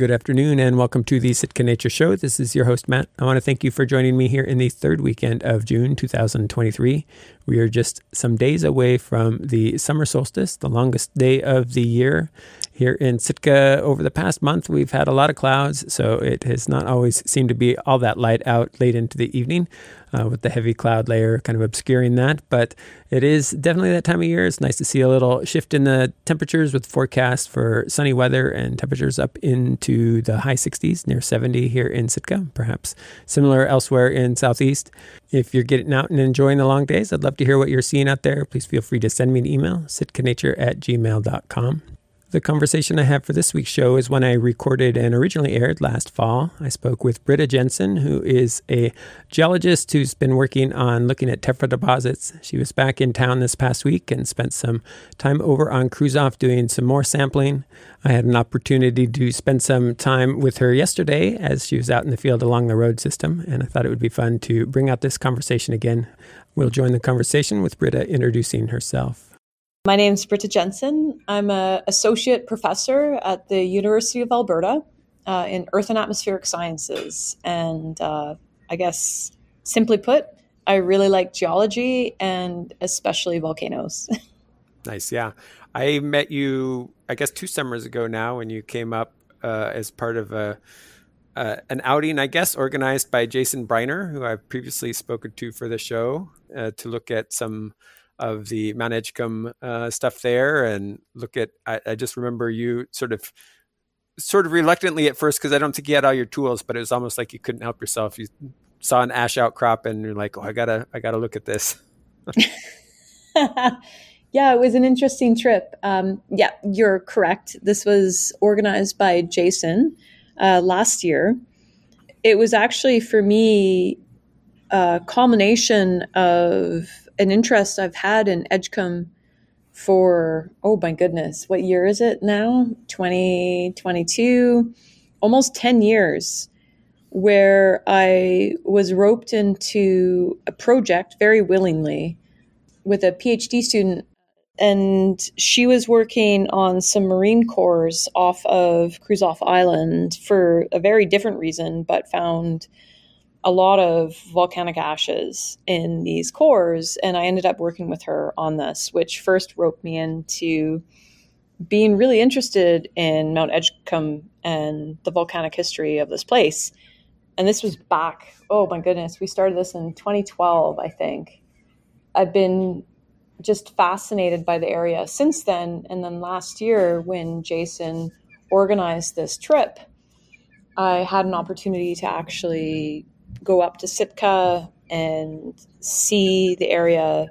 Good afternoon and welcome to the Sitka Nature Show. This is your host, Matt. I want to thank you for joining me here in the third weekend of June 2023. We are just some days away from the summer solstice, the longest day of the year. Here in Sitka, over the past month, we've had a lot of clouds, so it has not always seemed to be all that light out late into the evening uh, with the heavy cloud layer kind of obscuring that. But it is definitely that time of year. It's nice to see a little shift in the temperatures with forecast for sunny weather and temperatures up into the high 60s, near 70 here in Sitka, perhaps similar elsewhere in Southeast. If you're getting out and enjoying the long days, I'd love to hear what you're seeing out there. Please feel free to send me an email, sitkanature at gmail.com. The conversation I have for this week's show is one I recorded and originally aired last fall. I spoke with Britta Jensen, who is a geologist who's been working on looking at tephra deposits. She was back in town this past week and spent some time over on Kruzof doing some more sampling. I had an opportunity to spend some time with her yesterday as she was out in the field along the road system, and I thought it would be fun to bring out this conversation again. We'll join the conversation with Britta introducing herself. My name is Britta Jensen. I'm an associate professor at the University of Alberta uh, in Earth and Atmospheric Sciences. And uh, I guess, simply put, I really like geology and especially volcanoes. nice. Yeah. I met you, I guess, two summers ago now when you came up uh, as part of a. Uh, an outing, I guess, organized by Jason Briner, who I've previously spoken to for the show, uh, to look at some of the Mount uh, stuff there and look at. I, I, just remember you sort of, sort of reluctantly at first because I don't think you had all your tools, but it was almost like you couldn't help yourself. You saw an ash outcrop and you're like, oh, I gotta, I gotta look at this. yeah, it was an interesting trip. Um, yeah, you're correct. This was organized by Jason uh, last year. It was actually for me a culmination of an interest I've had in Edgecumbe for oh my goodness, what year is it now? 2022, almost 10 years where I was roped into a project very willingly with a PhD student and she was working on some marine cores off of Kruzof Island for a very different reason, but found a lot of volcanic ashes in these cores. And I ended up working with her on this, which first roped me into being really interested in Mount Edgecumbe and the volcanic history of this place. And this was back, oh my goodness, we started this in 2012, I think. I've been just fascinated by the area since then. And then last year, when Jason organized this trip, I had an opportunity to actually go up to Sitka and see the area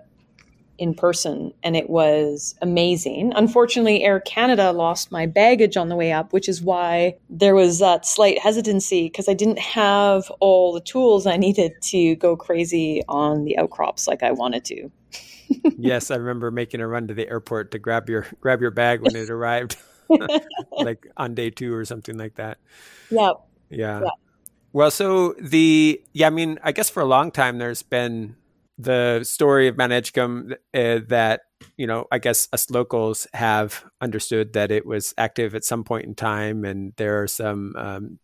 in person and it was amazing. Unfortunately, Air Canada lost my baggage on the way up, which is why there was that slight hesitancy because I didn't have all the tools I needed to go crazy on the outcrops like I wanted to. yes, I remember making a run to the airport to grab your grab your bag when it arrived. like on day 2 or something like that. Yeah. Yeah. yeah. Well, so the yeah, I mean, I guess for a long time there's been the story of Mount Edgecumbe uh, that you know, I guess us locals have understood that it was active at some point in time, and there are some um,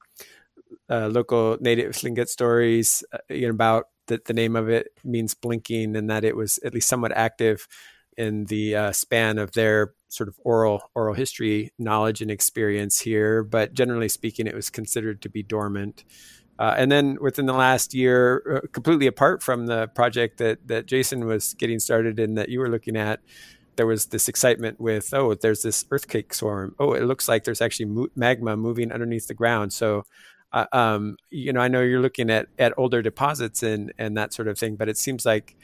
uh, local native Tlingit stories uh, you know, about that the name of it means blinking, and that it was at least somewhat active in the uh, span of their sort of oral oral history knowledge and experience here. But generally speaking, it was considered to be dormant. Uh, and then within the last year, uh, completely apart from the project that that Jason was getting started in that you were looking at, there was this excitement with oh, there's this earthquake swarm. Oh, it looks like there's actually mo- magma moving underneath the ground. So, uh, um, you know, I know you're looking at at older deposits and and that sort of thing, but it seems like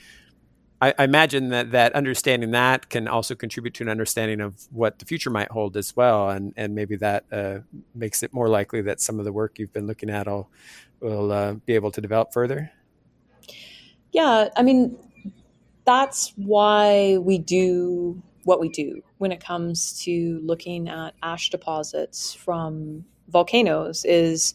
I, I, imagine that that understanding that can also contribute to an understanding of what the future might hold as well, and and maybe that uh, makes it more likely that some of the work you've been looking at will will uh, be able to develop further. Yeah, I mean that's why we do what we do when it comes to looking at ash deposits from volcanoes is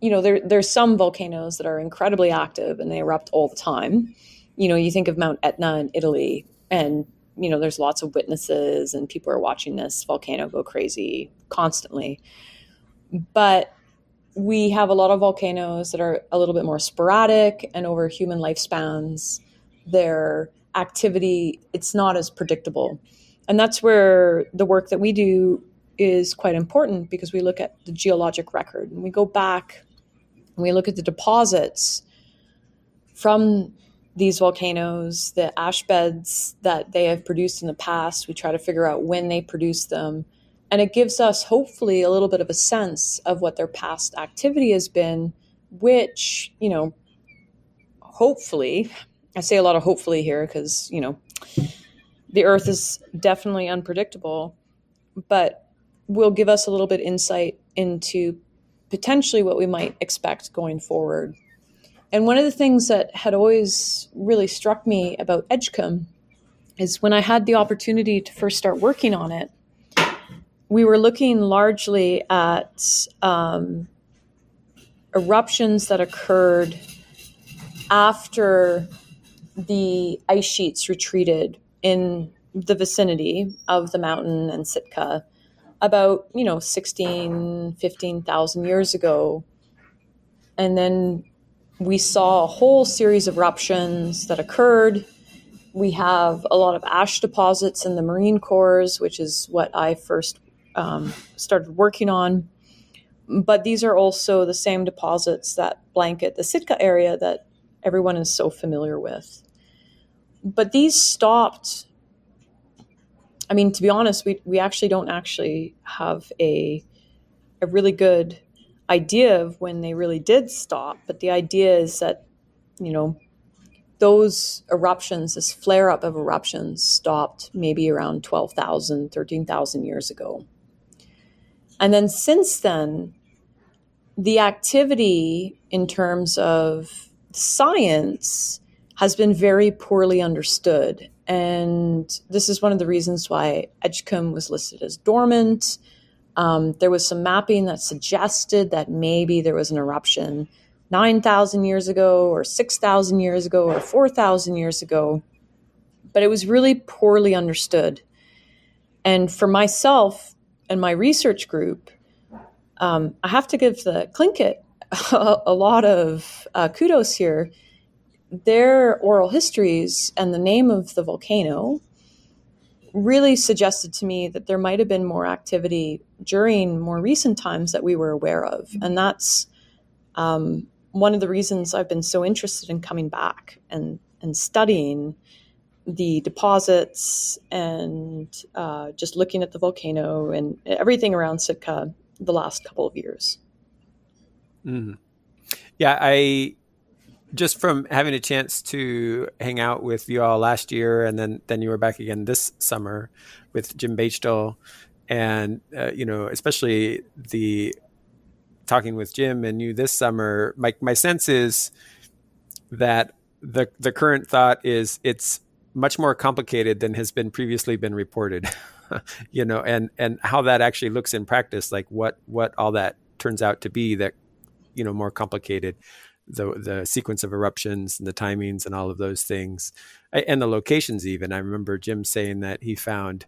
you know there there's some volcanoes that are incredibly active and they erupt all the time you know, you think of Mount Etna in Italy, and you know, there's lots of witnesses, and people are watching this volcano go crazy constantly. but we have a lot of volcanoes that are a little bit more sporadic and over human lifespans their activity it's not as predictable and that's where the work that we do is quite important because we look at the geologic record and we go back and we look at the deposits from these volcanoes, the ash beds that they have produced in the past. We try to figure out when they produced them. And it gives us hopefully a little bit of a sense of what their past activity has been, which, you know, hopefully, I say a lot of hopefully here because, you know, the earth is definitely unpredictable, but will give us a little bit insight into potentially what we might expect going forward. And one of the things that had always really struck me about Edgecumbe is when I had the opportunity to first start working on it, we were looking largely at um, eruptions that occurred after the ice sheets retreated in the vicinity of the mountain and Sitka about, you know, 16, 15,000 years ago. And then we saw a whole series of eruptions that occurred. We have a lot of ash deposits in the marine cores, which is what I first um, started working on. But these are also the same deposits that blanket the Sitka area that everyone is so familiar with. But these stopped. I mean, to be honest, we, we actually don't actually have a, a really good idea of when they really did stop. But the idea is that, you know, those eruptions, this flare up of eruptions, stopped maybe around 12,000, 13,000 years ago. And then since then, the activity in terms of science has been very poorly understood. And this is one of the reasons why Edgecumbe was listed as dormant. Um, there was some mapping that suggested that maybe there was an eruption 9,000 years ago, or 6,000 years ago, or 4,000 years ago. But it was really poorly understood. And for myself and my research group, um, I have to give the Tlingit a, a lot of uh, kudos here their oral histories and the name of the volcano really suggested to me that there might have been more activity during more recent times that we were aware of. And that's um, one of the reasons I've been so interested in coming back and, and studying the deposits and uh, just looking at the volcano and everything around Sitka the last couple of years. Mm. Yeah, I just from having a chance to hang out with you all last year, and then then you were back again this summer with Jim Bechtel, and uh, you know, especially the talking with Jim and you this summer. My my sense is that the the current thought is it's much more complicated than has been previously been reported. you know, and and how that actually looks in practice, like what what all that turns out to be that you know more complicated the the sequence of eruptions and the timings and all of those things and the locations even i remember jim saying that he found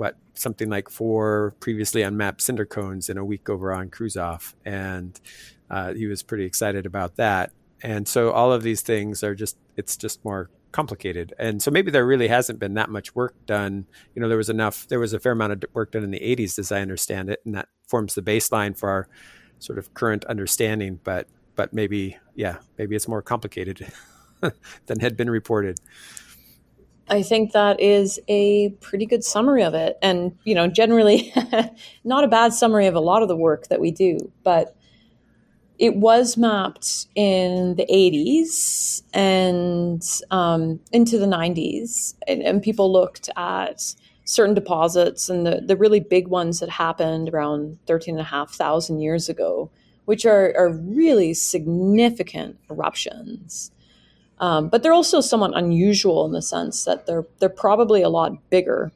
what something like four previously unmapped cinder cones in a week over on Kruzof, and uh, he was pretty excited about that. And so all of these things are just it's just more complicated. And so maybe there really hasn't been that much work done. You know, there was enough, there was a fair amount of work done in the 80s, as I understand it, and that forms the baseline for our sort of current understanding. But but maybe yeah, maybe it's more complicated than had been reported. I think that is a pretty good summary of it. And, you know, generally not a bad summary of a lot of the work that we do, but it was mapped in the 80s and um, into the 90s. And, and, people looked at certain deposits and the, the really big ones that happened around 13,500 years ago, which are, are really significant eruptions. Um, but they're also somewhat unusual in the sense that they're they're probably a lot bigger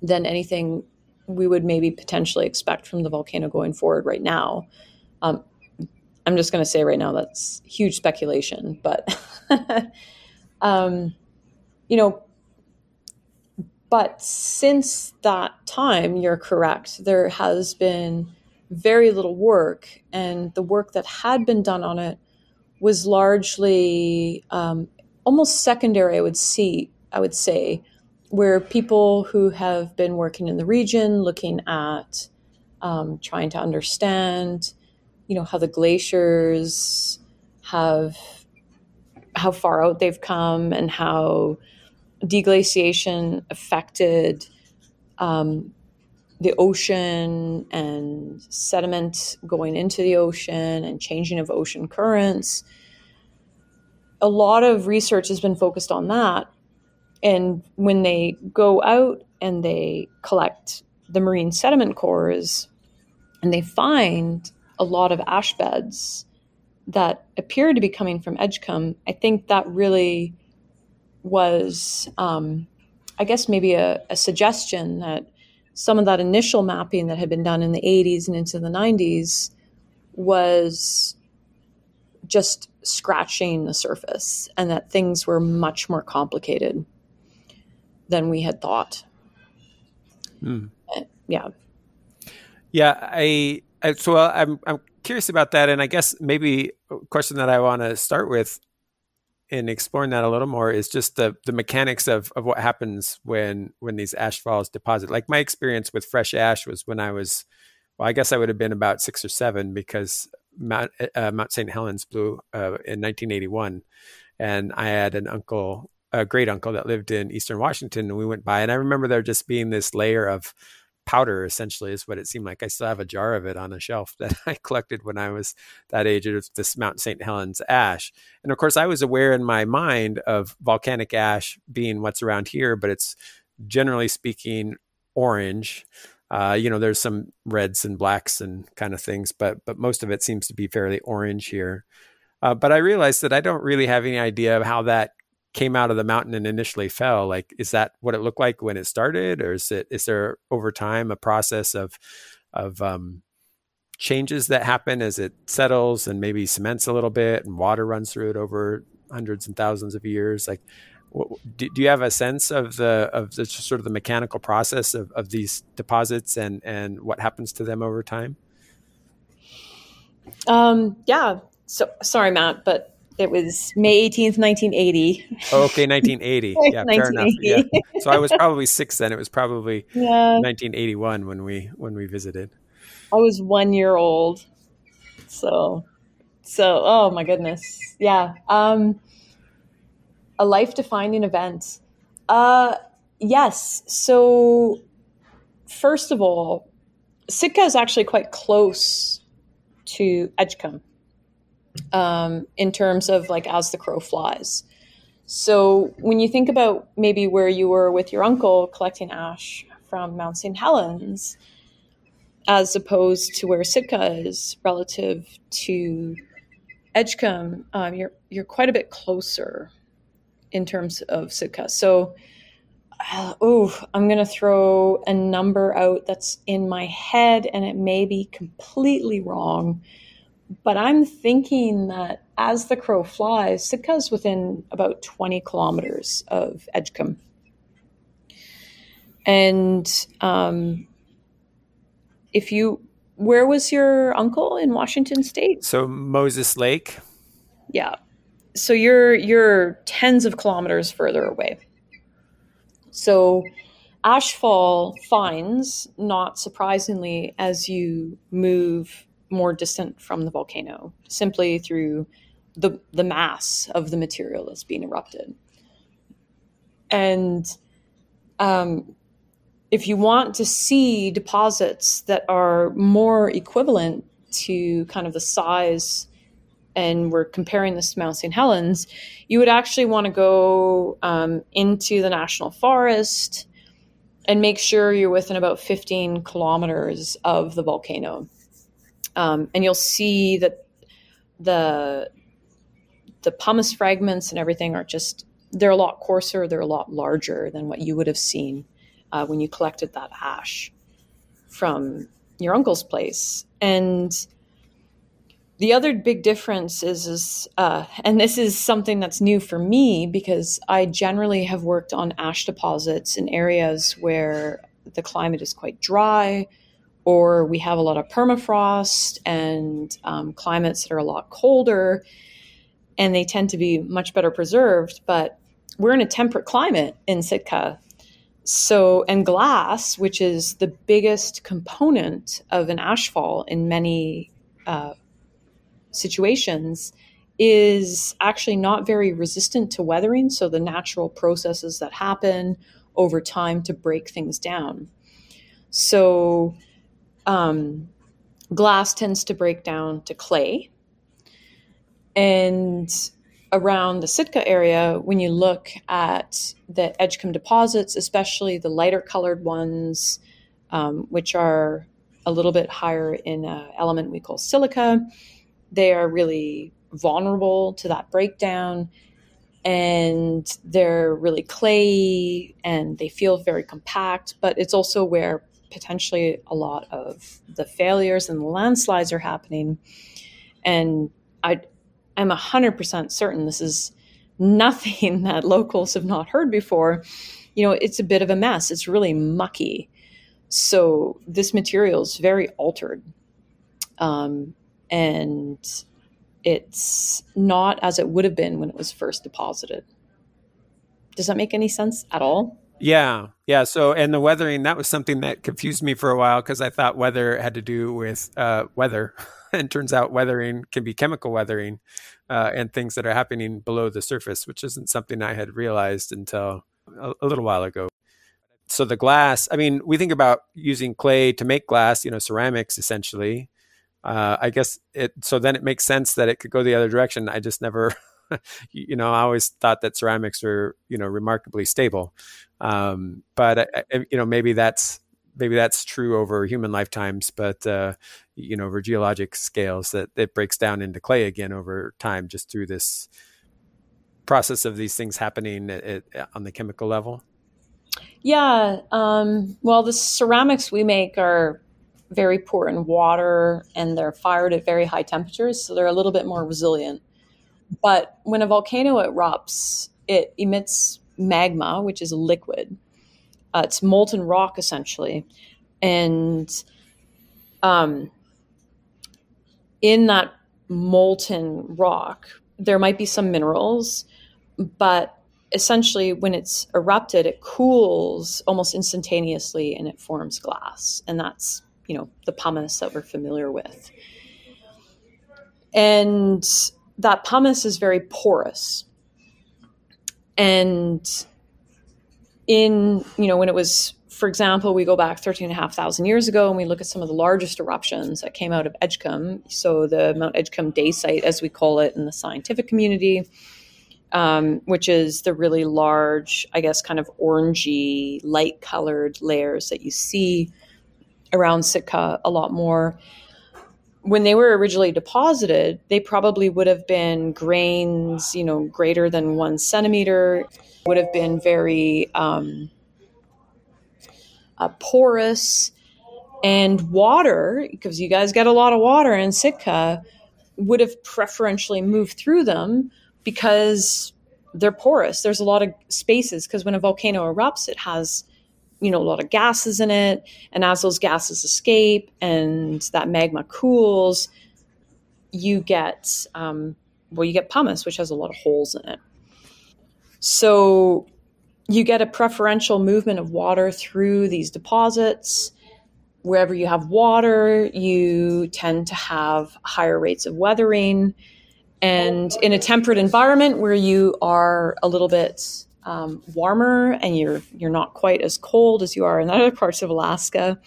than anything we would maybe potentially expect from the volcano going forward right now. Um, I'm just going to say right now that's huge speculation, but um, you know, but since that time, you're correct. There has been very little work, and the work that had been done on it was largely um, almost secondary. I would see, I would say, where people who have been working in the region, looking at um, trying to understand, you know, how the glaciers have how far out they've come and how deglaciation affected um, the ocean and sediment going into the ocean and changing of ocean currents. A lot of research has been focused on that. And when they go out and they collect the marine sediment cores and they find a lot of ash beds that appear to be coming from Edgecumbe, I think that really was, um, I guess, maybe a, a suggestion that some of that initial mapping that had been done in the 80s and into the 90s was just scratching the surface and that things were much more complicated than we had thought. Mm. Yeah. Yeah, I, I so I'm I'm curious about that and I guess maybe a question that I want to start with in exploring that a little more is just the the mechanics of of what happens when when these ash falls deposit. Like my experience with fresh ash was when I was, well, I guess I would have been about six or seven because Mount, uh, Mount St. Helens blew uh, in 1981, and I had an uncle, a great uncle that lived in Eastern Washington, and we went by, and I remember there just being this layer of powder essentially is what it seemed like. I still have a jar of it on a shelf that I collected when I was that age. It was this Mount St. Helens ash. And of course, I was aware in my mind of volcanic ash being what's around here, but it's generally speaking orange. Uh, you know, there's some reds and blacks and kind of things, but but most of it seems to be fairly orange here. Uh, but I realized that I don't really have any idea of how that came out of the mountain and initially fell like is that what it looked like when it started or is it is there over time a process of of um, changes that happen as it settles and maybe cements a little bit and water runs through it over hundreds and thousands of years? Like what, do, do, you have a sense of the of the sort of the mechanical process of, of these deposits and and what happens to them over time? Um yeah. So sorry matt but it was May 18th, 1980. Oh, okay, 1980. yeah, 1980. fair enough. Yeah. So I was probably six then. It was probably yeah. 1981 when we when we visited. I was one year old. So, so oh my goodness, yeah. Um, a life defining event. Uh, yes. So, first of all, Sitka is actually quite close to Edgecumbe um, in terms of like as the crow flies. So when you think about maybe where you were with your uncle collecting ash from Mount St. Helens, as opposed to where Sitka is relative to Edgecumbe, um, you're you're quite a bit closer in terms of Sitka. So, uh, oh, I'm going to throw a number out that's in my head, and it may be completely wrong. But I'm thinking that as the crow flies, Sitka's within about 20 kilometers of Edgecumbe. And um, if you, where was your uncle in Washington State? So Moses Lake. Yeah. So you're you're tens of kilometers further away. So ashfall finds, not surprisingly, as you move more distant from the volcano simply through the, the mass of the material that's being erupted. And um, if you want to see deposits that are more equivalent to kind of the size, and we're comparing this to Mount St. Helens, you would actually want to go um, into the national forest and make sure you're within about 15 kilometers of the volcano um, and you'll see that the the pumice fragments and everything are just they're a lot coarser they're a lot larger than what you would have seen uh, when you collected that ash from your uncle's place. And the other big difference is, is uh, and this is something that's new for me because i generally have worked on ash deposits in areas where the climate is quite dry or we have a lot of permafrost and um, climates that are a lot colder, and they tend to be much better preserved. But we're in a temperate climate in Sitka. So, and glass, which is the biggest component of an ashfall in many uh, situations, is actually not very resistant to weathering. So, the natural processes that happen over time to break things down. So, um, glass tends to break down to clay. And around the Sitka area, when you look at the Edgecumbe deposits, especially the lighter colored ones, um, which are a little bit higher in an element we call silica, they are really vulnerable to that breakdown and they're really clayey and they feel very compact, but it's also where potentially a lot of the failures and the landslides are happening. And I, I'm 100% certain this is nothing that locals have not heard before. You know, it's a bit of a mess. It's really mucky. So this material is very altered. Um, and it's not as it would have been when it was first deposited. Does that make any sense at all? Yeah, yeah. So, and the weathering, that was something that confused me for a while because I thought weather had to do with uh, weather. and turns out weathering can be chemical weathering uh, and things that are happening below the surface, which isn't something I had realized until a, a little while ago. So, the glass, I mean, we think about using clay to make glass, you know, ceramics essentially. Uh, I guess it, so then it makes sense that it could go the other direction. I just never you know, I always thought that ceramics were, you know, remarkably stable. Um, but I, you know, maybe that's maybe that's true over human lifetimes, but uh, you know, over geologic scales, that it breaks down into clay again over time, just through this process of these things happening at, at, on the chemical level. Yeah. Um, well, the ceramics we make are very poor in water and they're fired at very high temperatures, so they're a little bit more resilient. But when a volcano erupts, it emits magma, which is a liquid. Uh, it's molten rock essentially, and um, in that molten rock, there might be some minerals, but essentially, when it's erupted, it cools almost instantaneously and it forms glass, and that's you know the pumice that we're familiar with. And that pumice is very porous. And in, you know, when it was, for example, we go back 13 and a half thousand years ago and we look at some of the largest eruptions that came out of Edgecumbe. So the Mount Edgecumbe Day Site, as we call it in the scientific community, um, which is the really large, I guess, kind of orangey, light colored layers that you see around Sitka a lot more when they were originally deposited, they probably would have been grains, you know, greater than one centimeter, would have been very um, uh, porous, and water, because you guys get a lot of water in Sitka, would have preferentially moved through them because they're porous. There's a lot of spaces because when a volcano erupts, it has you know a lot of gases in it. And as those gases escape and that magma cools you get um, well you get pumice which has a lot of holes in it. So you get a preferential movement of water through these deposits. Wherever you have water you tend to have higher rates of weathering. And in a temperate environment where you are a little bit um, warmer and you're you're not quite as cold as you are in other parts of Alaska,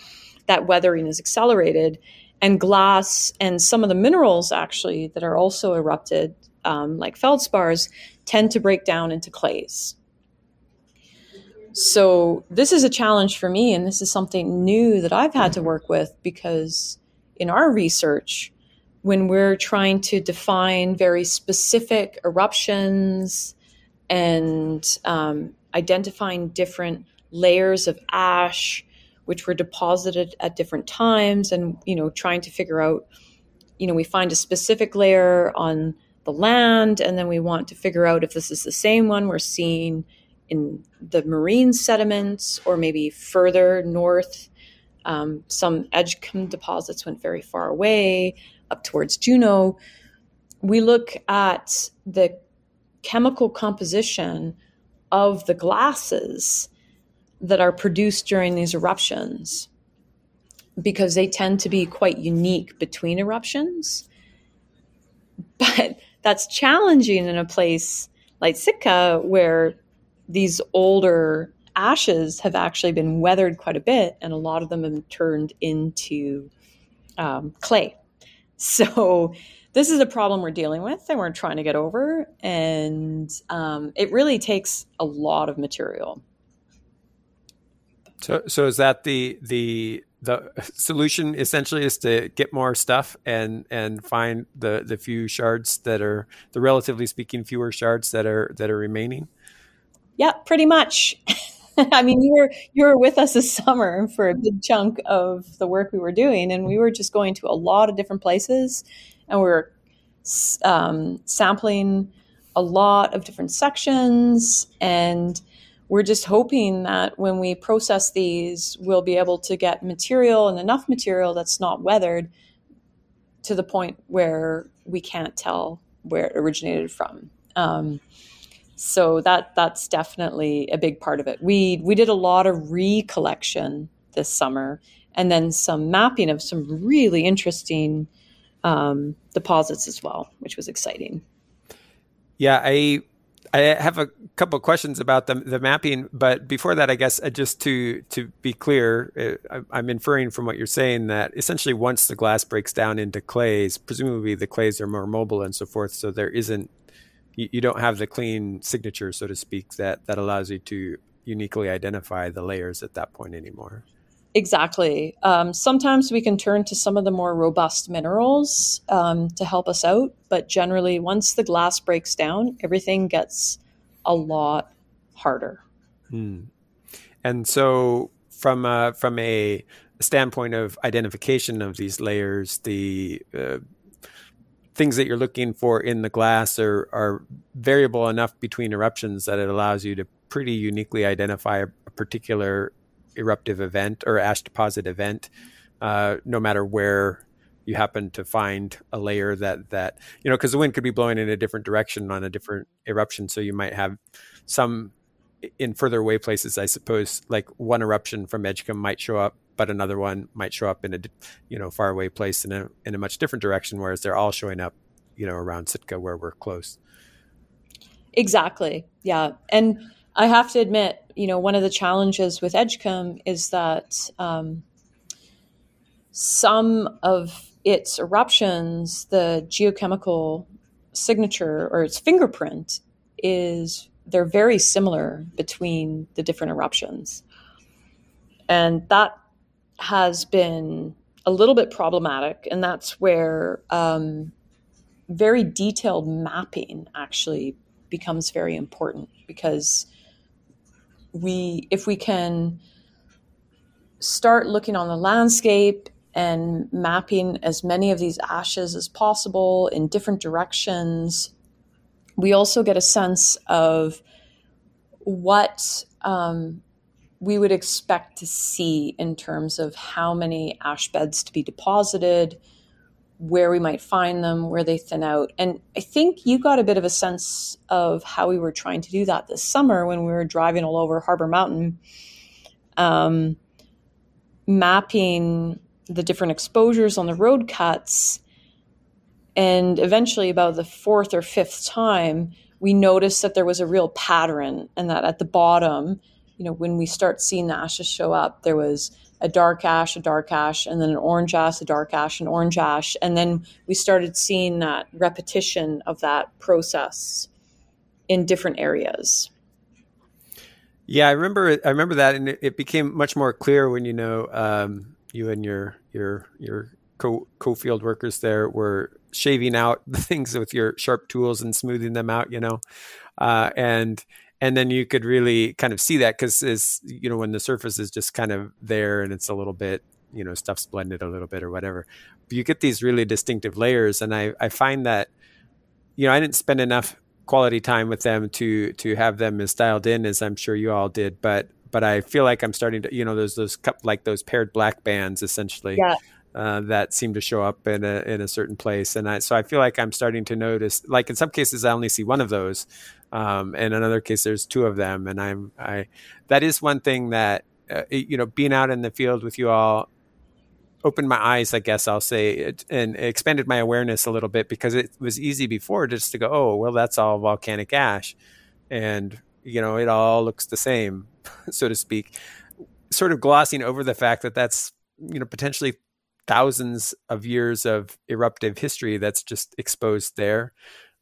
that weathering is accelerated. And glass and some of the minerals actually that are also erupted, um, like feldspars, tend to break down into clays. So this is a challenge for me, and this is something new that I've had to work with because in our research, when we're trying to define very specific eruptions and um, identifying different layers of ash which were deposited at different times and you know trying to figure out you know we find a specific layer on the land and then we want to figure out if this is the same one we're seeing in the marine sediments or maybe further north Um, some Edgecumbe deposits went very far away, up towards Juneau. We look at the chemical composition of the glasses that are produced during these eruptions because they tend to be quite unique between eruptions. But that's challenging in a place like Sitka where these older ashes have actually been weathered quite a bit and a lot of them have turned into um, clay. So this is a problem we're dealing with and we're trying to get over. And um, it really takes a lot of material. So, so is that the the the solution essentially is to get more stuff and and find the the few shards that are the relatively speaking fewer shards that are that are remaining? Yeah, pretty much. I mean, you were you were with us this summer for a big chunk of the work we were doing, and we were just going to a lot of different places and we're um, sampling a lot of different sections and we're just hoping that when we process these we'll be able to get material and enough material that's not weathered to the point where we can't tell where it originated from. Um, so that that's definitely a big part of it. We we did a lot of recollection this summer and then some mapping of some really interesting um, deposits as well, which was exciting. Yeah, I I have a couple questions about the the mapping, but before that, I guess uh, just to to be clear, uh, I'm inferring from what you're saying that essentially once the glass breaks down into clays, presumably the clays are more mobile and so forth, so there isn't you, you don't have the clean signature, so to speak, that that allows you to uniquely identify the layers at that point anymore. Exactly. Um, sometimes we can turn to some of the more robust minerals um, to help us out, but generally, once the glass breaks down, everything gets a lot harder. Hmm. And so, from a, from a standpoint of identification of these layers, the uh, things that you're looking for in the glass are, are variable enough between eruptions that it allows you to pretty uniquely identify a, a particular eruptive event or ash deposit event, uh, no matter where you happen to find a layer that that you know because the wind could be blowing in a different direction on a different eruption, so you might have some in further away places. I suppose like one eruption from Edgecumbe might show up, but another one might show up in a you know far away place in a in a much different direction, whereas they're all showing up you know around Sitka where we're close. Exactly. Yeah, and I have to admit, you know, one of the challenges with Edgecumbe is that um, some of its eruptions, the geochemical signature or its fingerprint is they're very similar between the different eruptions. And that has been a little bit problematic. And that's where um, very detailed mapping actually becomes very important because we if we can start looking on the landscape and mapping as many of these ashes as possible in different directions we also get a sense of what um, we would expect to see in terms of how many ash beds to be deposited where we might find them, where they thin out. And I think you got a bit of a sense of how we were trying to do that this summer when we were driving all over Harbor Mountain, um, mapping the different exposures on the road cuts. And eventually, about the fourth or fifth time, we noticed that there was a real pattern and that at the bottom, you know, when we start seeing the ashes show up, there was a dark ash, a dark ash, and then an orange ash, a dark ash, an orange ash. And then we started seeing that repetition of that process in different areas. Yeah, I remember. I remember that, and it, it became much more clear when you know um, you and your your your co field workers there were shaving out the things with your sharp tools and smoothing them out. You know, uh, and and then you could really kind of see that because is you know when the surface is just kind of there and it's a little bit you know stuff's blended a little bit or whatever but you get these really distinctive layers and i i find that you know i didn't spend enough quality time with them to to have them as dialed in as i'm sure you all did but but I feel like I'm starting to, you know, there's those like those paired black bands essentially. Yeah. Uh, that seem to show up in a in a certain place, and I, so I feel like I'm starting to notice. Like in some cases, I only see one of those, um, and in another case, there's two of them, and I'm I. That is one thing that uh, you know, being out in the field with you all opened my eyes, I guess I'll say, it, and expanded my awareness a little bit because it was easy before just to go, oh, well, that's all volcanic ash. And, you know, it all looks the same, so to speak. Sort of glossing over the fact that that's, you know, potentially thousands of years of eruptive history that's just exposed there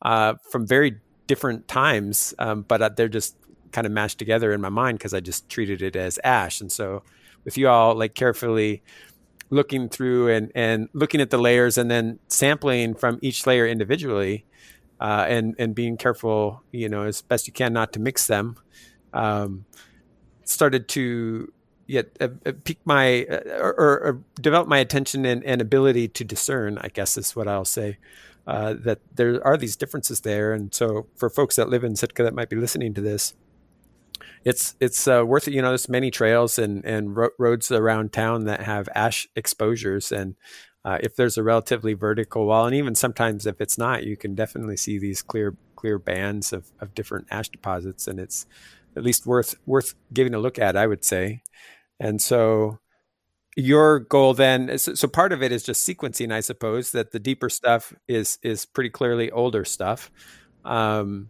uh, from very different times, um, but uh, they're just kind of mashed together in my mind because I just treated it as ash. And so, with you all like carefully looking through and and looking at the layers and then sampling from each layer individually uh, and and being careful you know as best you can not to mix them um, started to yet uh, uh, pique my uh, or, or, develop my attention and, and, ability to discern i guess is what i'll say uh, that there are these differences there and so for folks that live in sitka that might be listening to this it's it's uh, worth it. You know, there's many trails and and ro- roads around town that have ash exposures, and uh, if there's a relatively vertical wall, and even sometimes if it's not, you can definitely see these clear clear bands of, of different ash deposits, and it's at least worth worth giving a look at, I would say. And so, your goal then, so, so part of it is just sequencing, I suppose. That the deeper stuff is is pretty clearly older stuff. Um,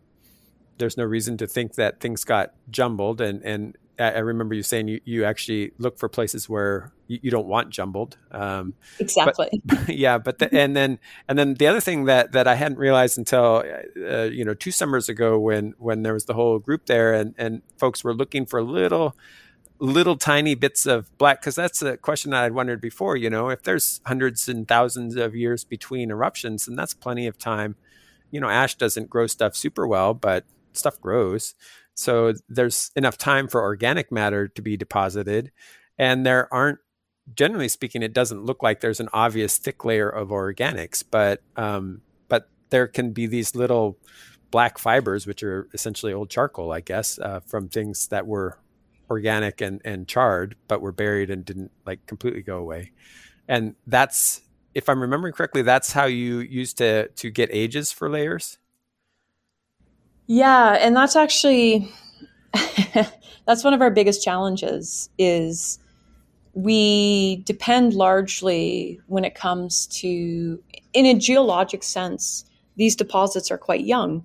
there's no reason to think that things got jumbled. And and I remember you saying you, you actually look for places where you, you don't want jumbled. Um, exactly. But, yeah, but the, and then and then the other thing that that I hadn't realized until uh, you know two summers ago when when there was the whole group there and and folks were looking for little little tiny bits of black because that's a question that I'd wondered before. You know, if there's hundreds and thousands of years between eruptions, then that's plenty of time. You know, ash doesn't grow stuff super well, but stuff grows. So there's enough time for organic matter to be deposited. And there aren't, generally speaking, it doesn't look like there's an obvious thick layer of organics, but, um, but there can be these little black fibers, which are essentially old charcoal, I guess, uh, from things that were organic and, and charred, but were buried and didn't like completely go away. And that's, if I'm remembering correctly, that's how you used to to get ages for layers. Yeah, and that's actually that's one of our biggest challenges is we depend largely when it comes to in a geologic sense these deposits are quite young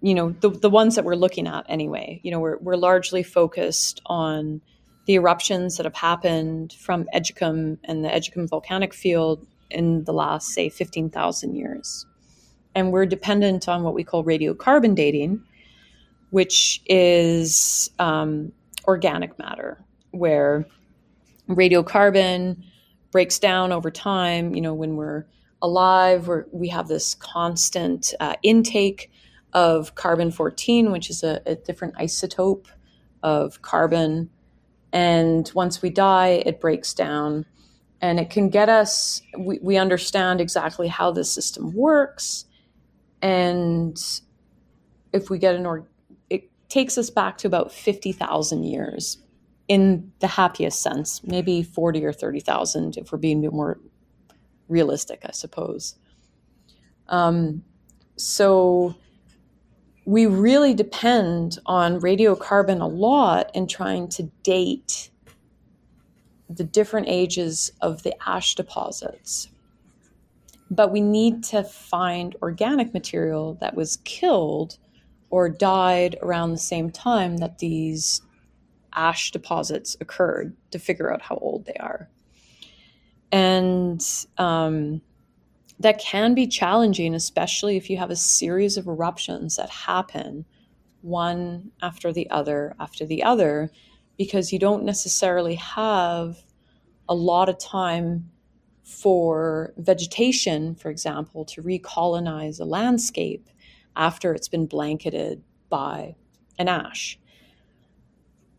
you know the, the ones that we're looking at anyway you know we're, we're largely focused on the eruptions that have happened from Edgecumbe and the Edgecumbe volcanic field in the last say 15,000 years and we're dependent on what we call radiocarbon dating, which is um, organic matter, where radiocarbon breaks down over time. You know, when we're alive, we're, we have this constant uh, intake of carbon 14, which is a, a different isotope of carbon. And once we die, it breaks down and it can get us we, we understand exactly how the system works and if we get an or it takes us back to about 50,000 years in the happiest sense, maybe 40 or 30,000 if we're being a bit more realistic, I suppose. Um, so we really depend on radiocarbon a lot in trying to date the different ages of the ash deposits but we need to find organic material that was killed or died around the same time that these ash deposits occurred to figure out how old they are. And um, that can be challenging, especially if you have a series of eruptions that happen one after the other after the other, because you don't necessarily have a lot of time for vegetation, for example, to recolonize a landscape after it's been blanketed by an ash.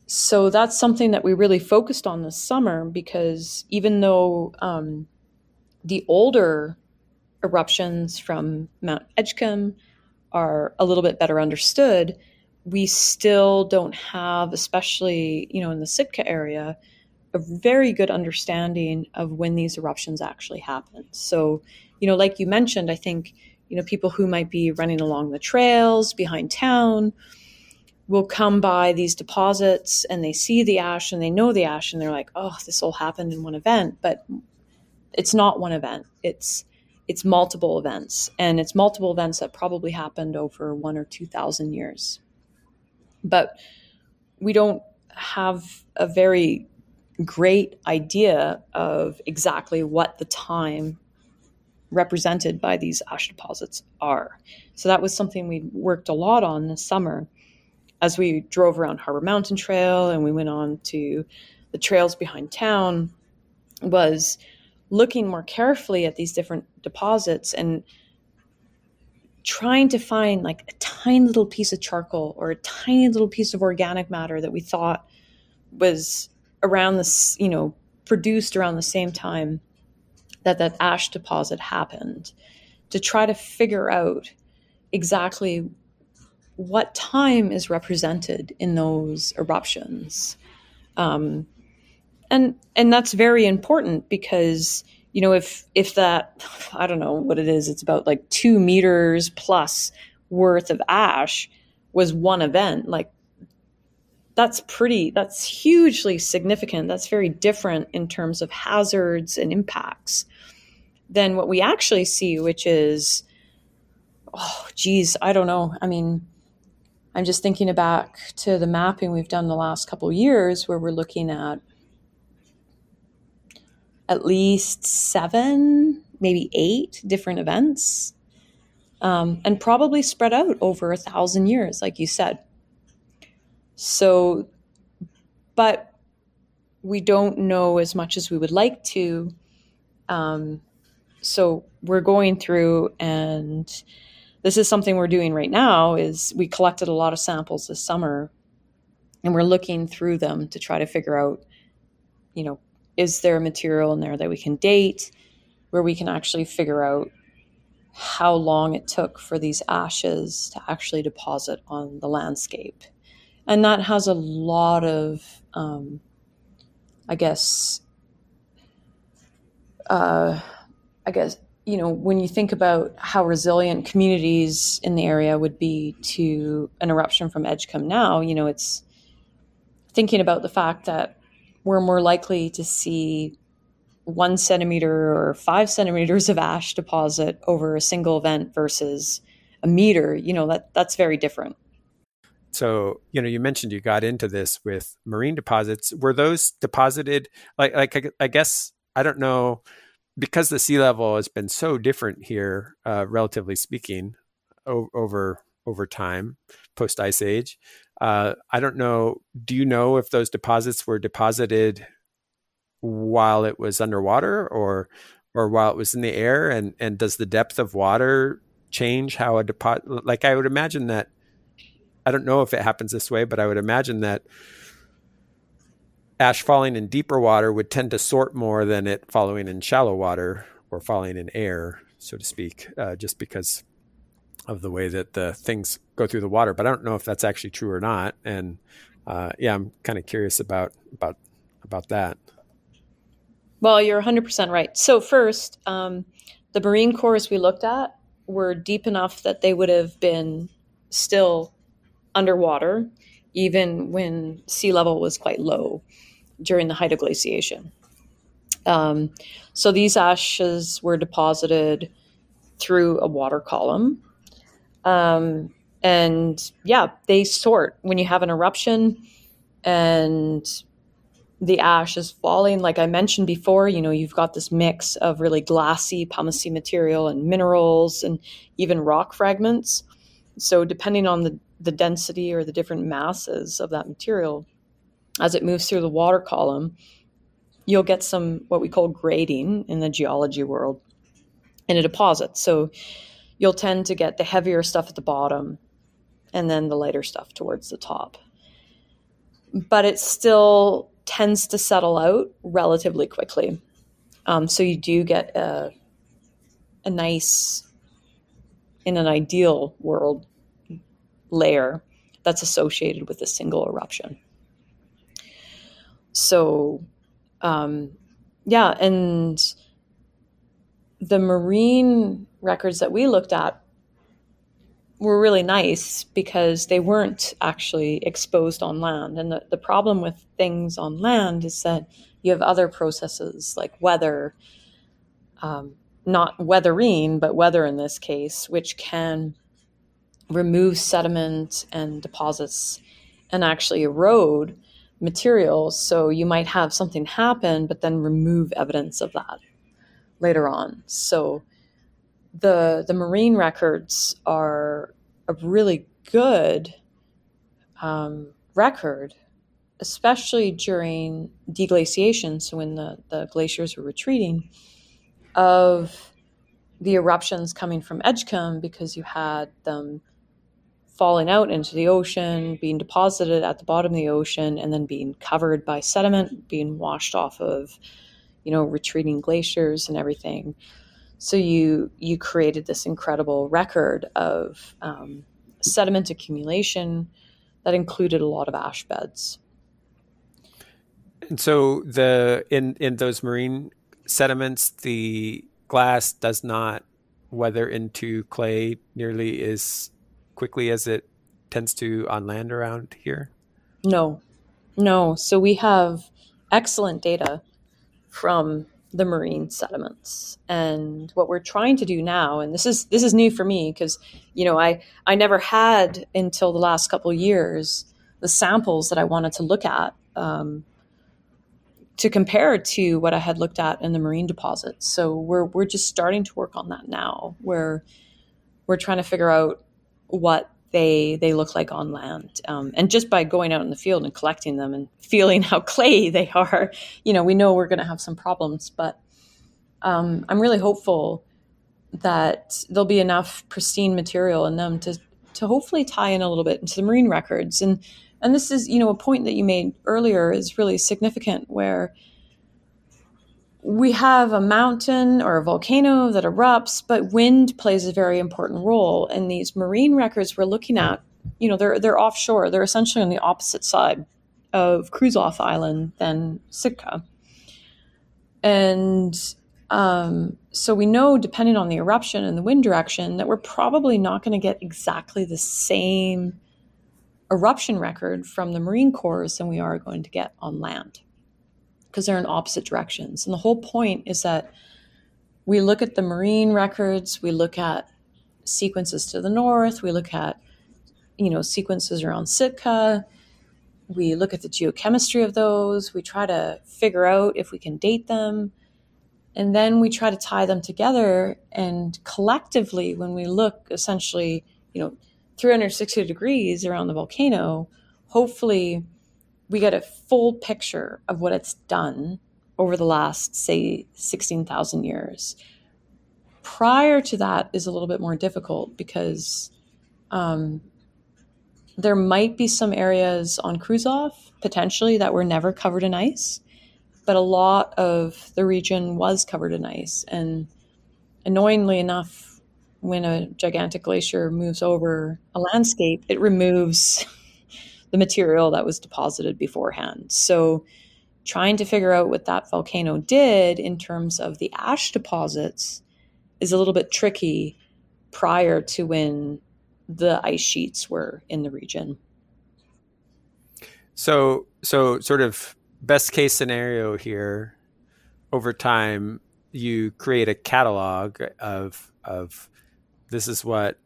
So that's something that we really focused on this summer because even though um, the older eruptions from Mount Edgecumbe are a little bit better understood, we still don't have, especially you know in the Sitka area, a very good understanding of when these eruptions actually happen. So, you know, like you mentioned, I think you know people who might be running along the trails behind town will come by these deposits and they see the ash and they know the ash and they're like, oh, this all happened in one event, but it's not one event. It's it's multiple events, and it's multiple events that probably happened over one or two thousand years. But we don't have a very great idea of exactly what the time represented by these ash deposits are. So that was something we worked a lot on this summer as we drove around Harbor Mountain Trail and we went on to the trails behind town was looking more carefully at these different deposits and trying to find like a tiny little piece of charcoal or a tiny little piece of organic matter that we thought was around this, you know, produced around the same time that that ash deposit happened to try to figure out exactly what time is represented in those eruptions. Um, and and that's very important because you know if if that i don't know what it is it's about like two meters plus worth of ash was one event like that's pretty that's hugely significant. That's very different in terms of hazards and impacts than what we actually see which is oh geez i don't know. I mean i'm just thinking back to the mapping we've done the last couple years where we're looking at at least seven, maybe eight different events, um, and probably spread out over a thousand years, like you said. So, but we don't know as much as we would like to. Um, so we're going through and this is something we're doing right now is we collected a lot of samples this summer and we're looking through them to try to figure out you know is there material in there that we can date where we can actually figure out how long it took for these ashes to actually deposit on the landscape? And that has a lot of um, i guess uh, i guess you know when you think about how resilient communities in the area would be to an eruption from Edgecumbe now you know it's thinking about the fact that we're more likely to see one centimeter or five centimeters of ash deposit over a single event versus a meter, you know, that that's very different. So, you know, you mentioned you got into this with marine deposits. Were those deposited like like I guess I don't know because the sea level has been so different here, uh, relatively speaking, o- over over time post ice age. Uh, I don't know. Do you know if those deposits were deposited while it was underwater or or while it was in the air? And and does the depth of water change how a deposit? Like I would imagine that. I don't know if it happens this way, but I would imagine that ash falling in deeper water would tend to sort more than it falling in shallow water or falling in air, so to speak, uh, just because of the way that the things go through the water. But I don't know if that's actually true or not. And uh, yeah, I'm kind of curious about about about that. Well, you're 100% right. So first, um, the marine cores we looked at were deep enough that they would have been still underwater, even when sea level was quite low during the height of glaciation. Um, so these ashes were deposited through a water column um, and yeah, they sort when you have an eruption and the ash is falling. Like I mentioned before, you know, you've got this mix of really glassy, pumicey material and minerals and even rock fragments. So depending on the, the density or the different masses of that material, as it moves through the water column, you'll get some what we call grading in the geology world in a deposit. So you'll tend to get the heavier stuff at the bottom and then the lighter stuff towards the top. But it still tends to settle out relatively quickly. Um, so you do get a, a nice, in an ideal world, layer that's associated with a single eruption. So, um, yeah, and the marine records that we looked at were really nice because they weren't actually exposed on land. And the, the problem with things on land is that you have other processes like weather, um, not weathering, but weather in this case, which can remove sediment and deposits and actually erode materials. So you might have something happen, but then remove evidence of that later on. So the the marine records are a really good um, record, especially during deglaciation, so when the, the glaciers were retreating, of the eruptions coming from Edgecumbe because you had them falling out into the ocean, being deposited at the bottom of the ocean, and then being covered by sediment, being washed off of, you know, retreating glaciers and everything. So you you created this incredible record of um, sediment accumulation that included a lot of ash beds. And so the in in those marine sediments, the glass does not weather into clay nearly as quickly as it tends to on land around here? No, no. So we have excellent data from the marine sediments. And what we're trying to do now and this is this is new for me because you know i i never had until the last couple years the samples that i wanted to look at um, to compare to what i had looked at in the marine deposits. So we're we're just starting to work on that now where we're trying to figure out what they they look like on land. Um, and just by going out in the field and collecting them and feeling how clay they are, you know, we know we're going to have some problems. But um, I'm really hopeful that there'll be enough pristine material in them to to hopefully tie in a little bit into the marine records. And and this is you know a point that you made earlier is really significant where we have a mountain or a volcano that erupts, but wind plays a very important role. And these marine records we're looking at, you know, they're they're offshore. They're essentially on the opposite side of Kruzof Island than Sitka. And um, so we know, depending on the eruption and the wind direction, that we're probably not going to get exactly the same eruption record from the marine cores than we are going to get on land because they're in opposite directions. And the whole point is that we look at the marine records, we look at sequences to the north, we look at you know sequences around Sitka, we look at the geochemistry of those, we try to figure out if we can date them, and then we try to tie them together and collectively when we look essentially, you know, 360 degrees around the volcano, hopefully we get a full picture of what it's done over the last, say, 16,000 years. Prior to that is a little bit more difficult because um, there might be some areas on Kruzof potentially that were never covered in ice, but a lot of the region was covered in ice. And annoyingly enough, when a gigantic glacier moves over a landscape, it removes the material that was deposited beforehand. So, trying to figure out what that volcano did in terms of the ash deposits is a little bit tricky prior to when the ice sheets were in the region. So, so sort of best case scenario here over time you create a catalog of of this is what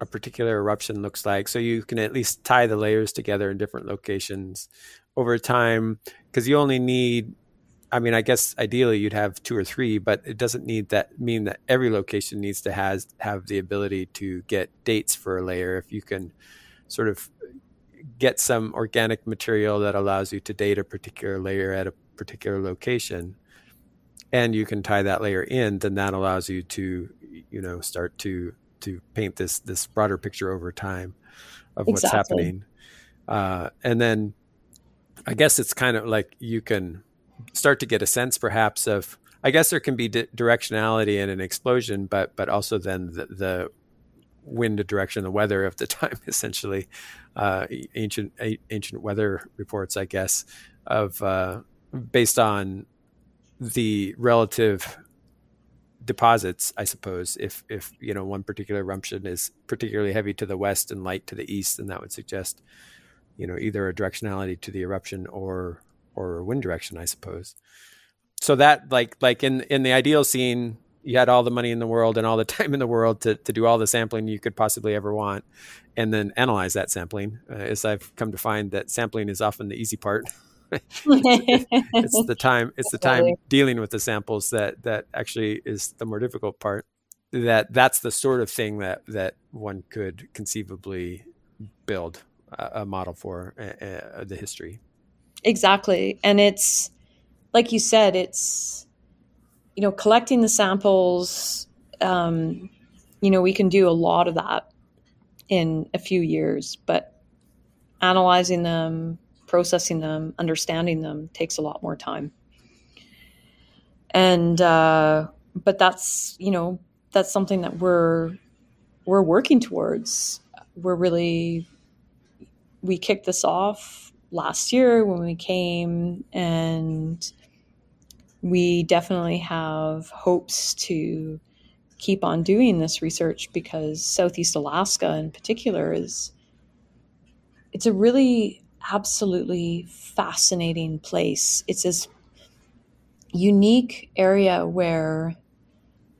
a particular eruption looks like. So you can at least tie the layers together in different locations over time because you only need I mean, I guess ideally you'd have two or three, but it doesn't need that mean that every location needs to has have the ability to get dates for a layer. If you can sort of get some organic material that allows you to date a particular layer at a particular location, and you can tie that layer in, then that allows you to, you know, start to to paint this this broader picture over time of what's exactly. happening. Uh, and then I guess it's kind of like you can start to get a sense perhaps of I guess there can be di- directionality in an explosion, but but also then the, the wind direction, the weather of the time, essentially, uh, ancient ancient weather reports, I guess, of uh, based on the relative deposits, I suppose. If if you know one particular eruption is particularly heavy to the west and light to the east, then that would suggest you know either a directionality to the eruption or or wind direction, I suppose. So that like like in in the ideal scene, you had all the money in the world and all the time in the world to to do all the sampling you could possibly ever want, and then analyze that sampling. Uh, as I've come to find that sampling is often the easy part. it's the time it's the time dealing with the samples that that actually is the more difficult part. That that's the sort of thing that that one could conceivably build a, a model for uh, uh, the history. Exactly. And it's like you said it's you know collecting the samples um, you know we can do a lot of that in a few years but analyzing them processing them, understanding them takes a lot more time. And uh, but that's you know that's something that we're we're working towards. We're really we kicked this off last year when we came and we definitely have hopes to keep on doing this research because southeast alaska in particular is it's a really absolutely fascinating place. It's this unique area where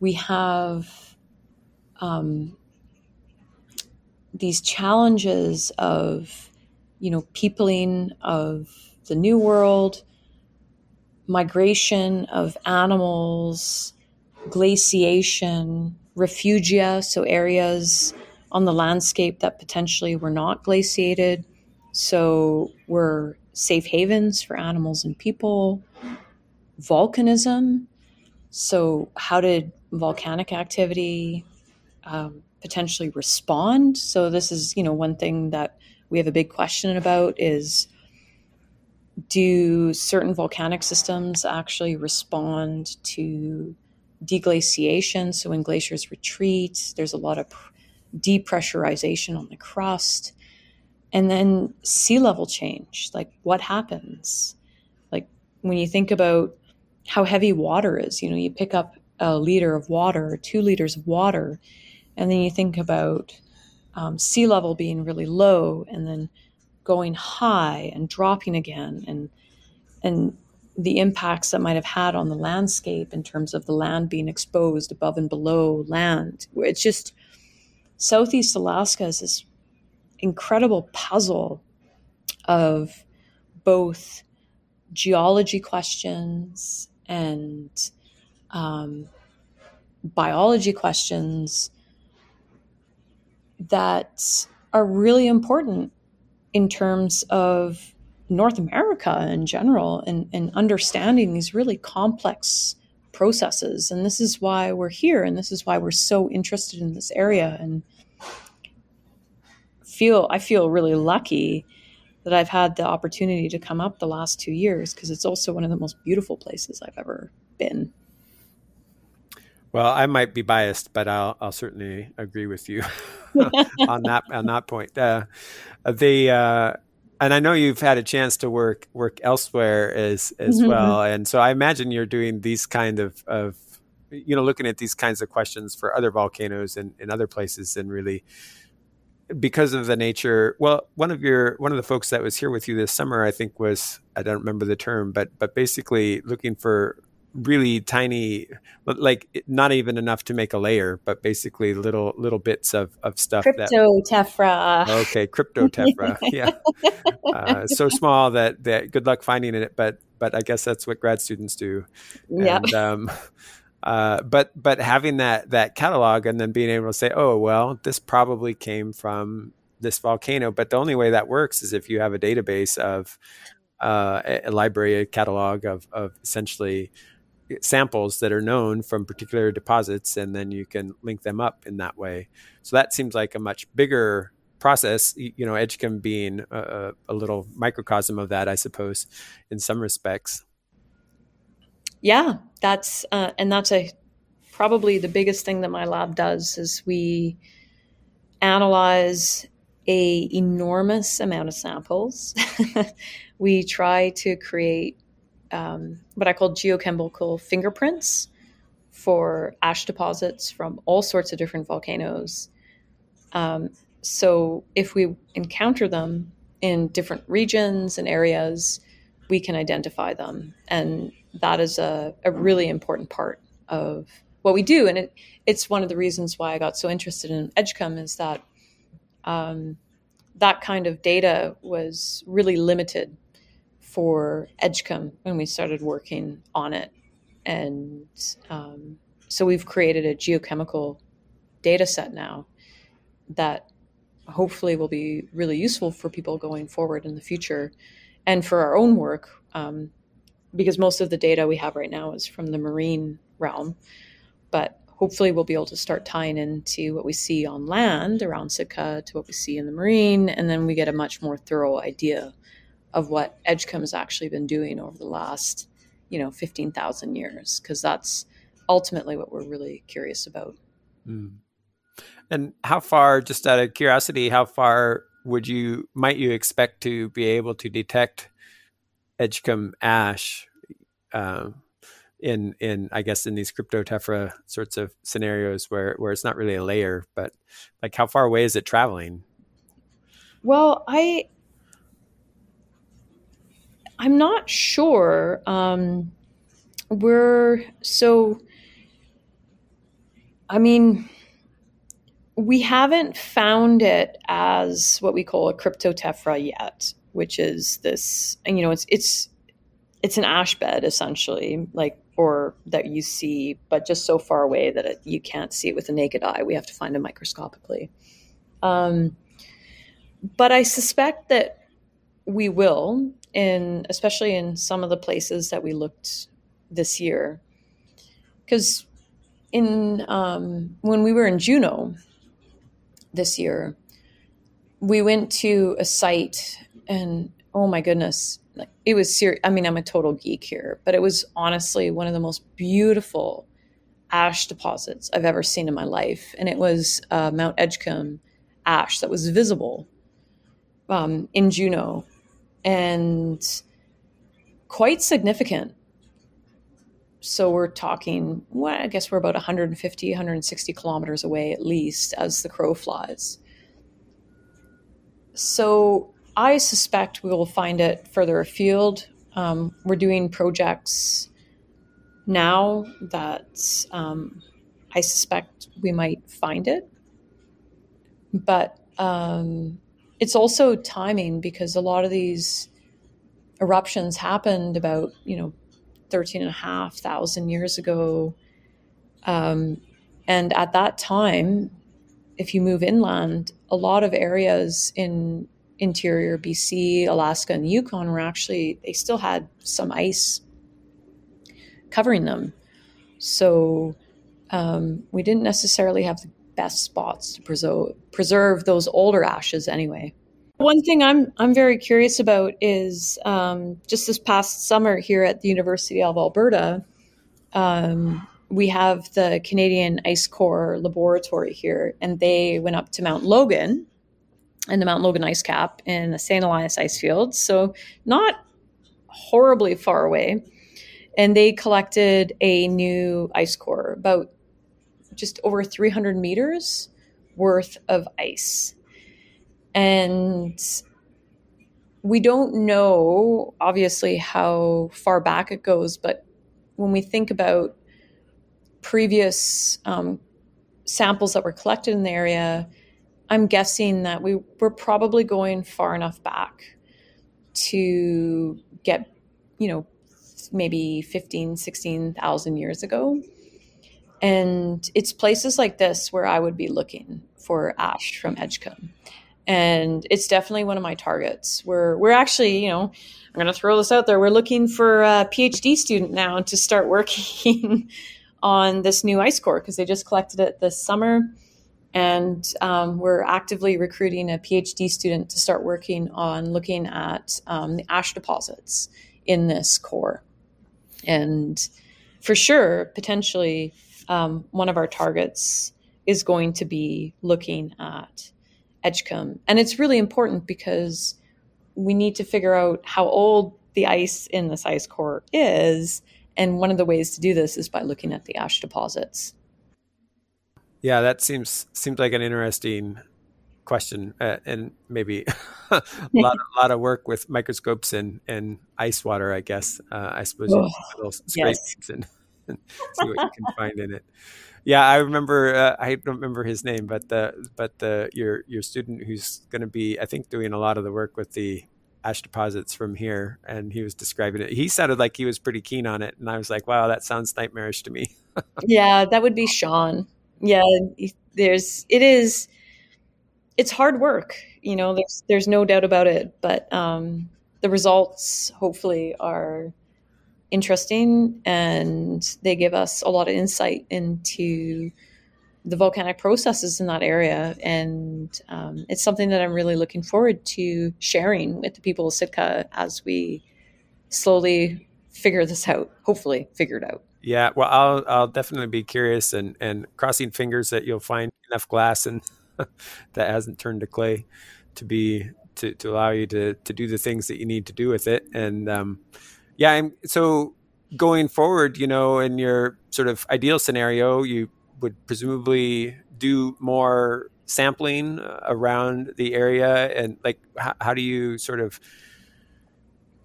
we have um, these challenges of, you know, peopling of the new world, migration of animals, glaciation, refugia, so areas on the landscape that potentially were not glaciated so we're safe havens for animals and people. Volcanism. So, how did volcanic activity um, potentially respond? So, this is, you know, one thing that we have a big question about is do certain volcanic systems actually respond to deglaciation? So, when glaciers retreat, there's a lot of depressurization on the crust. And then sea level change, like what happens? Like when you think about how heavy water is, you know, you pick up a liter of water two liters of water, and then you think about um, sea level being really low and then going high and dropping again and and the impacts that might have had on the landscape in terms of the land being exposed above and below land. It's just Southeast Alaska is this incredible puzzle of both geology questions and um, biology questions that are really important in terms of North America in general and, and understanding these really complex processes. And this is why we're here, and this is why we're so interested in this area. And feel I feel really lucky that I've had the opportunity to come up the last two years because it's also one of the most beautiful places I've ever been. Well, I might be biased, but I'll, I'll certainly agree with you on that on that point. Uh, the uh, and I know you've had a chance to work work elsewhere as as mm-hmm. well, and so I imagine you're doing these kind of, of you know looking at these kinds of questions for other volcanoes and in other places and really because of the nature well one of your one of the folks that was here with you this summer i think was i don't remember the term but but basically looking for really tiny like not even enough to make a layer but basically little little bits of of stuff crypto tephra. Okay crypto tephra yeah. Uh, so small that that good luck finding it but but i guess that's what grad students do. Yeah. Um, uh, but but having that that catalog and then being able to say, oh well, this probably came from this volcano. But the only way that works is if you have a database of uh, a library, a catalog of of essentially samples that are known from particular deposits, and then you can link them up in that way. So that seems like a much bigger process. You know, Edgecumbe being a, a little microcosm of that, I suppose, in some respects yeah, that's uh, and that's a probably the biggest thing that my lab does is we analyze a enormous amount of samples. we try to create um, what I call geochemical fingerprints for ash deposits from all sorts of different volcanoes. Um, so if we encounter them in different regions and areas, we can identify them. And that is a, a really important part of what we do. And it, it's one of the reasons why I got so interested in Edgecumbe is that um, that kind of data was really limited for Edgecumbe when we started working on it. And um, so we've created a geochemical data set now that hopefully will be really useful for people going forward in the future and for our own work um, because most of the data we have right now is from the marine realm but hopefully we'll be able to start tying into what we see on land around sitka to what we see in the marine and then we get a much more thorough idea of what edgecumbe has actually been doing over the last you know 15000 years because that's ultimately what we're really curious about mm. And how far, just out of curiosity, how far would you might you expect to be able to detect Edgecumbe ash uh, in in I guess in these cryptotephra sorts of scenarios where where it's not really a layer, but like how far away is it traveling? Well, I I'm not sure. Um, we're so. I mean, we haven't found it as what we call a cryptotephra yet, which is this, you know, it's it's it's an ash bed essentially, like or that you see, but just so far away that it, you can't see it with the naked eye. We have to find it microscopically. Um, but I suspect that we will, in especially in some of the places that we looked this year, because in um, when we were in Juneau, this year, we went to a site and oh my goodness, it was serious. I mean, I'm a total geek here, but it was honestly one of the most beautiful ash deposits I've ever seen in my life. And it was uh, Mount Edgecumbe ash that was visible um, in Juneau and quite significant so we're talking, well, I guess we're about 150, 160 kilometers away at least as the crow flies. So I suspect we will find it further afield. Um, we're doing projects now that um, I suspect we might find it. But um, it's also timing because a lot of these eruptions happened about, you know, 13 and a half thousand years ago. Um, and at that time, if you move inland, a lot of areas in interior BC, Alaska, and Yukon were actually, they still had some ice covering them. So um, we didn't necessarily have the best spots to preserve, preserve those older ashes anyway. One thing I'm I'm very curious about is um, just this past summer here at the University of Alberta, um, we have the Canadian Ice Core Laboratory here, and they went up to Mount Logan and the Mount Logan ice cap in the St. Elias ice field, so not horribly far away. And they collected a new ice core, about just over 300 meters worth of ice and we don't know, obviously, how far back it goes, but when we think about previous um, samples that were collected in the area, I'm guessing that we were probably going far enough back to get, you know, maybe 15, 16,000 years ago. And it's places like this where I would be looking for ash from Edgecumbe and it's definitely one of my targets. We're we're actually, you know, I'm going to throw this out there. We're looking for a PhD student now to start working on this new ice core because they just collected it this summer, and um, we're actively recruiting a PhD student to start working on looking at um, the ash deposits in this core, and for sure, potentially, um, one of our targets is going to be looking at Edgecumbe. And it's really important because we need to figure out how old the ice in this ice core is. And one of the ways to do this is by looking at the ash deposits. Yeah, that seems seems like an interesting question, uh, and maybe a lot, a lot of work with microscopes and and ice water. I guess uh, I suppose oh, little scrapes yes. and, and, see what you can find in it. Yeah, I remember. Uh, I don't remember his name, but the but the your your student who's going to be, I think, doing a lot of the work with the ash deposits from here, and he was describing it. He sounded like he was pretty keen on it, and I was like, "Wow, that sounds nightmarish to me." yeah, that would be Sean. Yeah, there's it is it's hard work. You know, there's there's no doubt about it. But um, the results hopefully are interesting, and they give us a lot of insight into the volcanic processes in that area. And um, it's something that I'm really looking forward to sharing with the people of Sitka as we slowly figure this out. Hopefully, figure it out. Yeah, well, I'll I'll definitely be curious and and crossing fingers that you'll find enough glass and that hasn't turned to clay to be to, to allow you to to do the things that you need to do with it. And um, yeah, I'm, so going forward, you know, in your sort of ideal scenario, you would presumably do more sampling around the area, and like how, how do you sort of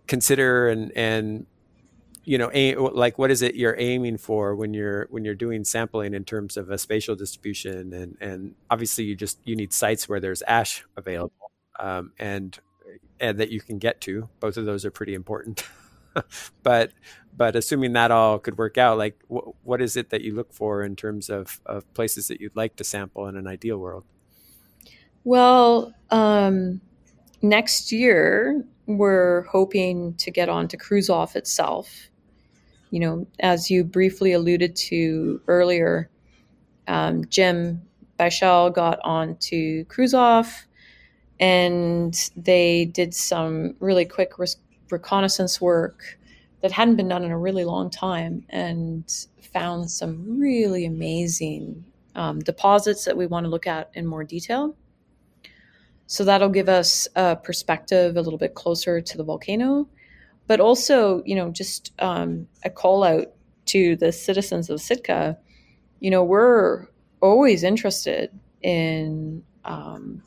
consider and and you know aim, like what is it you're aiming for when you're when you're doing sampling in terms of a spatial distribution? And and obviously you just you need sites where there's ash available um, and and that you can get to. Both of those are pretty important but but assuming that all could work out like wh- what is it that you look for in terms of of places that you'd like to sample in an ideal world? Well um, next year we're hoping to get on to Kruzof itself. You know, as you briefly alluded to earlier, um, Jim Baichtal got on to Kruzof and they did some really quick reconnaissance work that hadn't been done in a really long time and found some really amazing um, deposits that we want to look at in more detail. So that'll give us a perspective a little bit closer to the volcano but also, you know, just um, a call out to the citizens of Sitka. You know, we're always interested in um,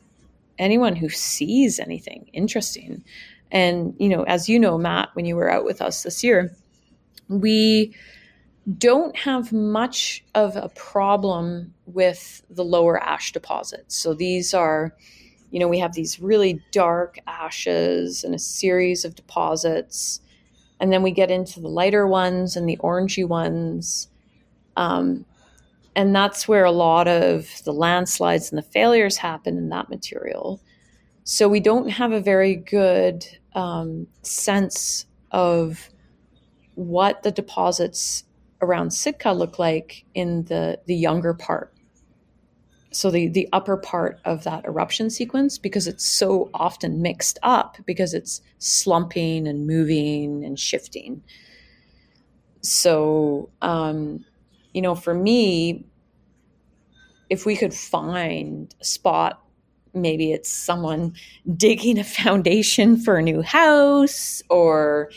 anyone who sees anything interesting. And, you know, as you know, Matt, when you were out with us this year, we don't have much of a problem with the lower ash deposits. So these are you know, we have these really dark ashes and a series of deposits. And then we get into the lighter ones and the orangey ones. Um, and that's where a lot of the landslides and the failures happen in that material. So we don't have a very good um, sense of what the deposits around Sitka look like in the, the younger part. So the the upper part of that eruption sequence because it's so often mixed up because it's slumping and moving and shifting. So um, you know for me if we could find a spot maybe it's someone digging a foundation for a new house or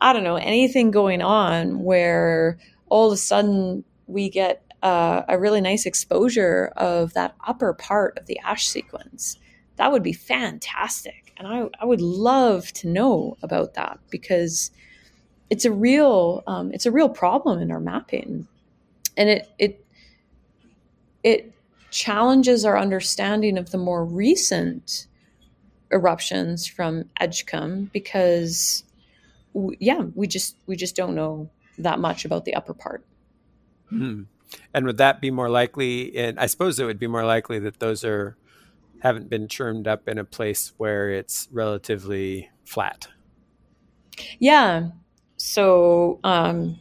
i don't know anything going on where all of a sudden we get uh, a really nice exposure of that upper part of the ash sequence. That would be fantastic. And I, I would love to know about that because it's a real um, it's a real problem in our mapping. And it it it challenges our understanding of the more recent eruptions from Edgecumbe because yeah, we just we just don't know that much about the upper part. Hmm. And would that be more likely? And I suppose it would be more likely that those are haven't been churned up in a place where it's relatively flat. Yeah. So, um,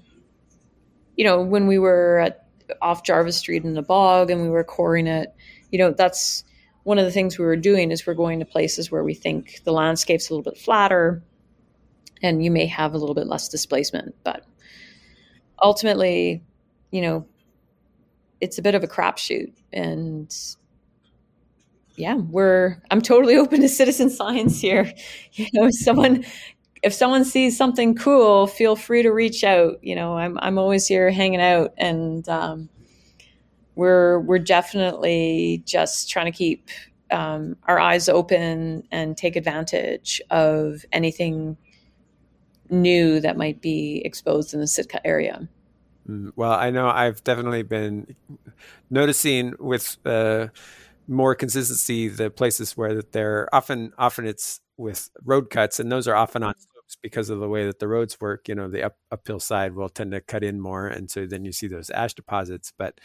you know, when we were at off Jarvis Street in the bog and we were coring it, you know, that's one of the things we were doing is we're going to places where we think the landscape's a little bit flatter and you may have a little bit less displacement. But ultimately, you know, it's a bit of a crapshoot, and yeah, we're I'm totally open to citizen science here. You know, someone if someone sees something cool, feel free to reach out. You know, I'm I'm always here hanging out, and um, we're we're definitely just trying to keep um, our eyes open and take advantage of anything new that might be exposed in the Sitka area. Mm, well, I know I've definitely been noticing with uh, more consistency the places where that they're often often it's with road cuts, and those are often on because of the way that the roads work. You know, the up, uphill side will tend to cut in more, and so then you see those ash deposits. But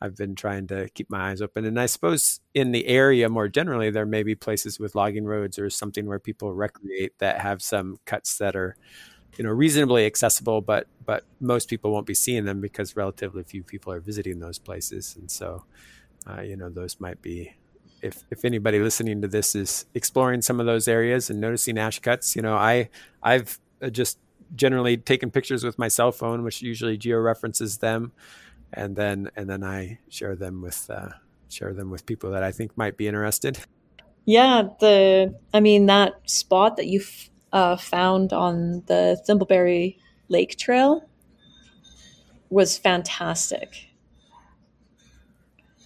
I've been trying to keep my eyes open, and I suppose in the area more generally, there may be places with logging roads or something where people recreate that have some cuts that are you know reasonably accessible but but most people won't be seeing them because relatively few people are visiting those places and so uh, you know those might be if if anybody listening to this is exploring some of those areas and noticing ash cuts you know i i've uh, just generally taken pictures with my cell phone which usually georeferences them. And then and then i share them with uh, share them with people that i think might be interested. Yeah the i mean that spot that you uh, found on the thimbleberry lake trail was fantastic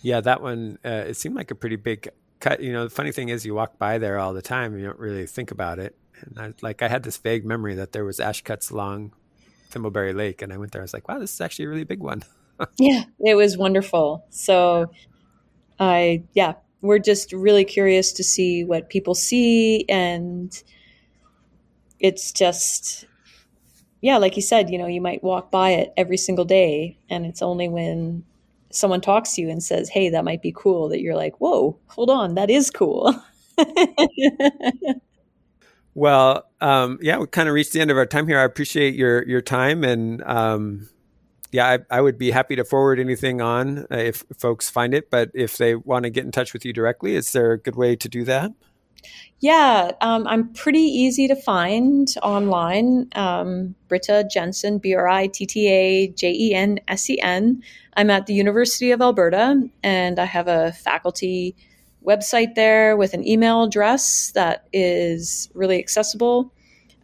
yeah, that one, uh, it seemed like a pretty big cut. You know, the funny thing is, you walk by there all the time you don't really think about it. And I, like, I had this vague memory that there was ash cuts along Thimbleberry Lake, and I went there. I was like, wow, this is actually a really big one. yeah, it was wonderful. So, I yeah, we're just really curious to see what people see, and it's just yeah, like you said, you know, you might walk by it every single day, and it's only when someone talks to you and says, "Hey, that might be cool," that you're like, "Whoa, hold on, that is cool." well, um, yeah, we kind of reached the end of our time here. I appreciate your your time, and um, yeah, I, I, would be happy to forward anything on uh, if folks find it. But if they want to get in touch with you directly, is there a good way to do that? Yeah, um, I'm pretty easy to find online. Um, Britta Jensen, B R I T T A J E N S E N. I'm at the University of Alberta, and I have a faculty website there with an email address that is really accessible.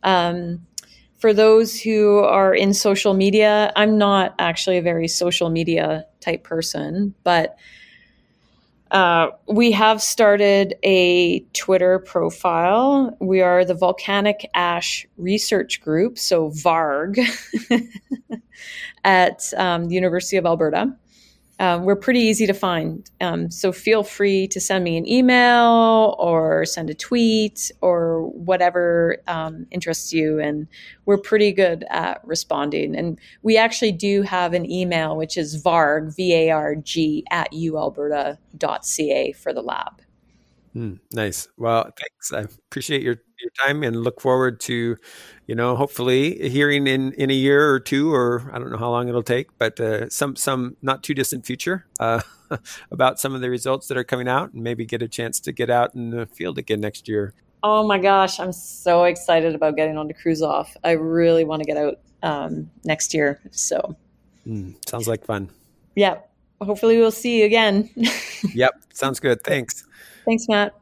Um, for those who are in social media, I'm not actually a very social media type person, but uh, we have started a Twitter profile. We are the Volcanic Ash Research Group, so VARG, at um, the University of Alberta. Um, we're pretty easy to find. Um, so feel free to send me an email or send a tweet or whatever um, interests you. And we're pretty good at responding. And we actually do have an email, which is varg, V A R G, at ualberta.ca for the lab. Mm, nice. Well, thanks. I appreciate your your time and look forward to, you know, hopefully hearing in in a year or two, or I don't know how long it'll take, but uh, some some not too distant future uh, about some of the results that are coming out, and maybe get a chance to get out in the field again next year. Oh my gosh, I'm so excited about getting on to off. I really want to get out um, next year. So, mm, sounds like fun. Yeah. Hopefully, we'll see you again. yep. Sounds good. Thanks. Thanks, Matt.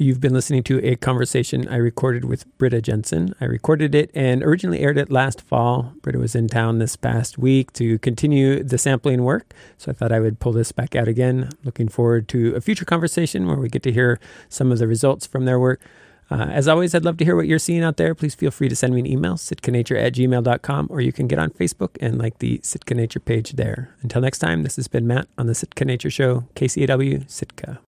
You've been listening to a conversation I recorded with Britta Jensen. I recorded it and originally aired it last fall. Britta was in town this past week to continue the sampling work, so I thought I would pull this back out again. Looking forward to a future conversation where we get to hear some of the results from their work. Uh, as always, I'd love to hear what you're seeing out there. Please feel free to send me an email, sitkanature at gmail.com, or you can get on Facebook and like the Sitka Nature page there. Until next time, this has been Matt on the Sitka Nature Show, KCAW, Sitka.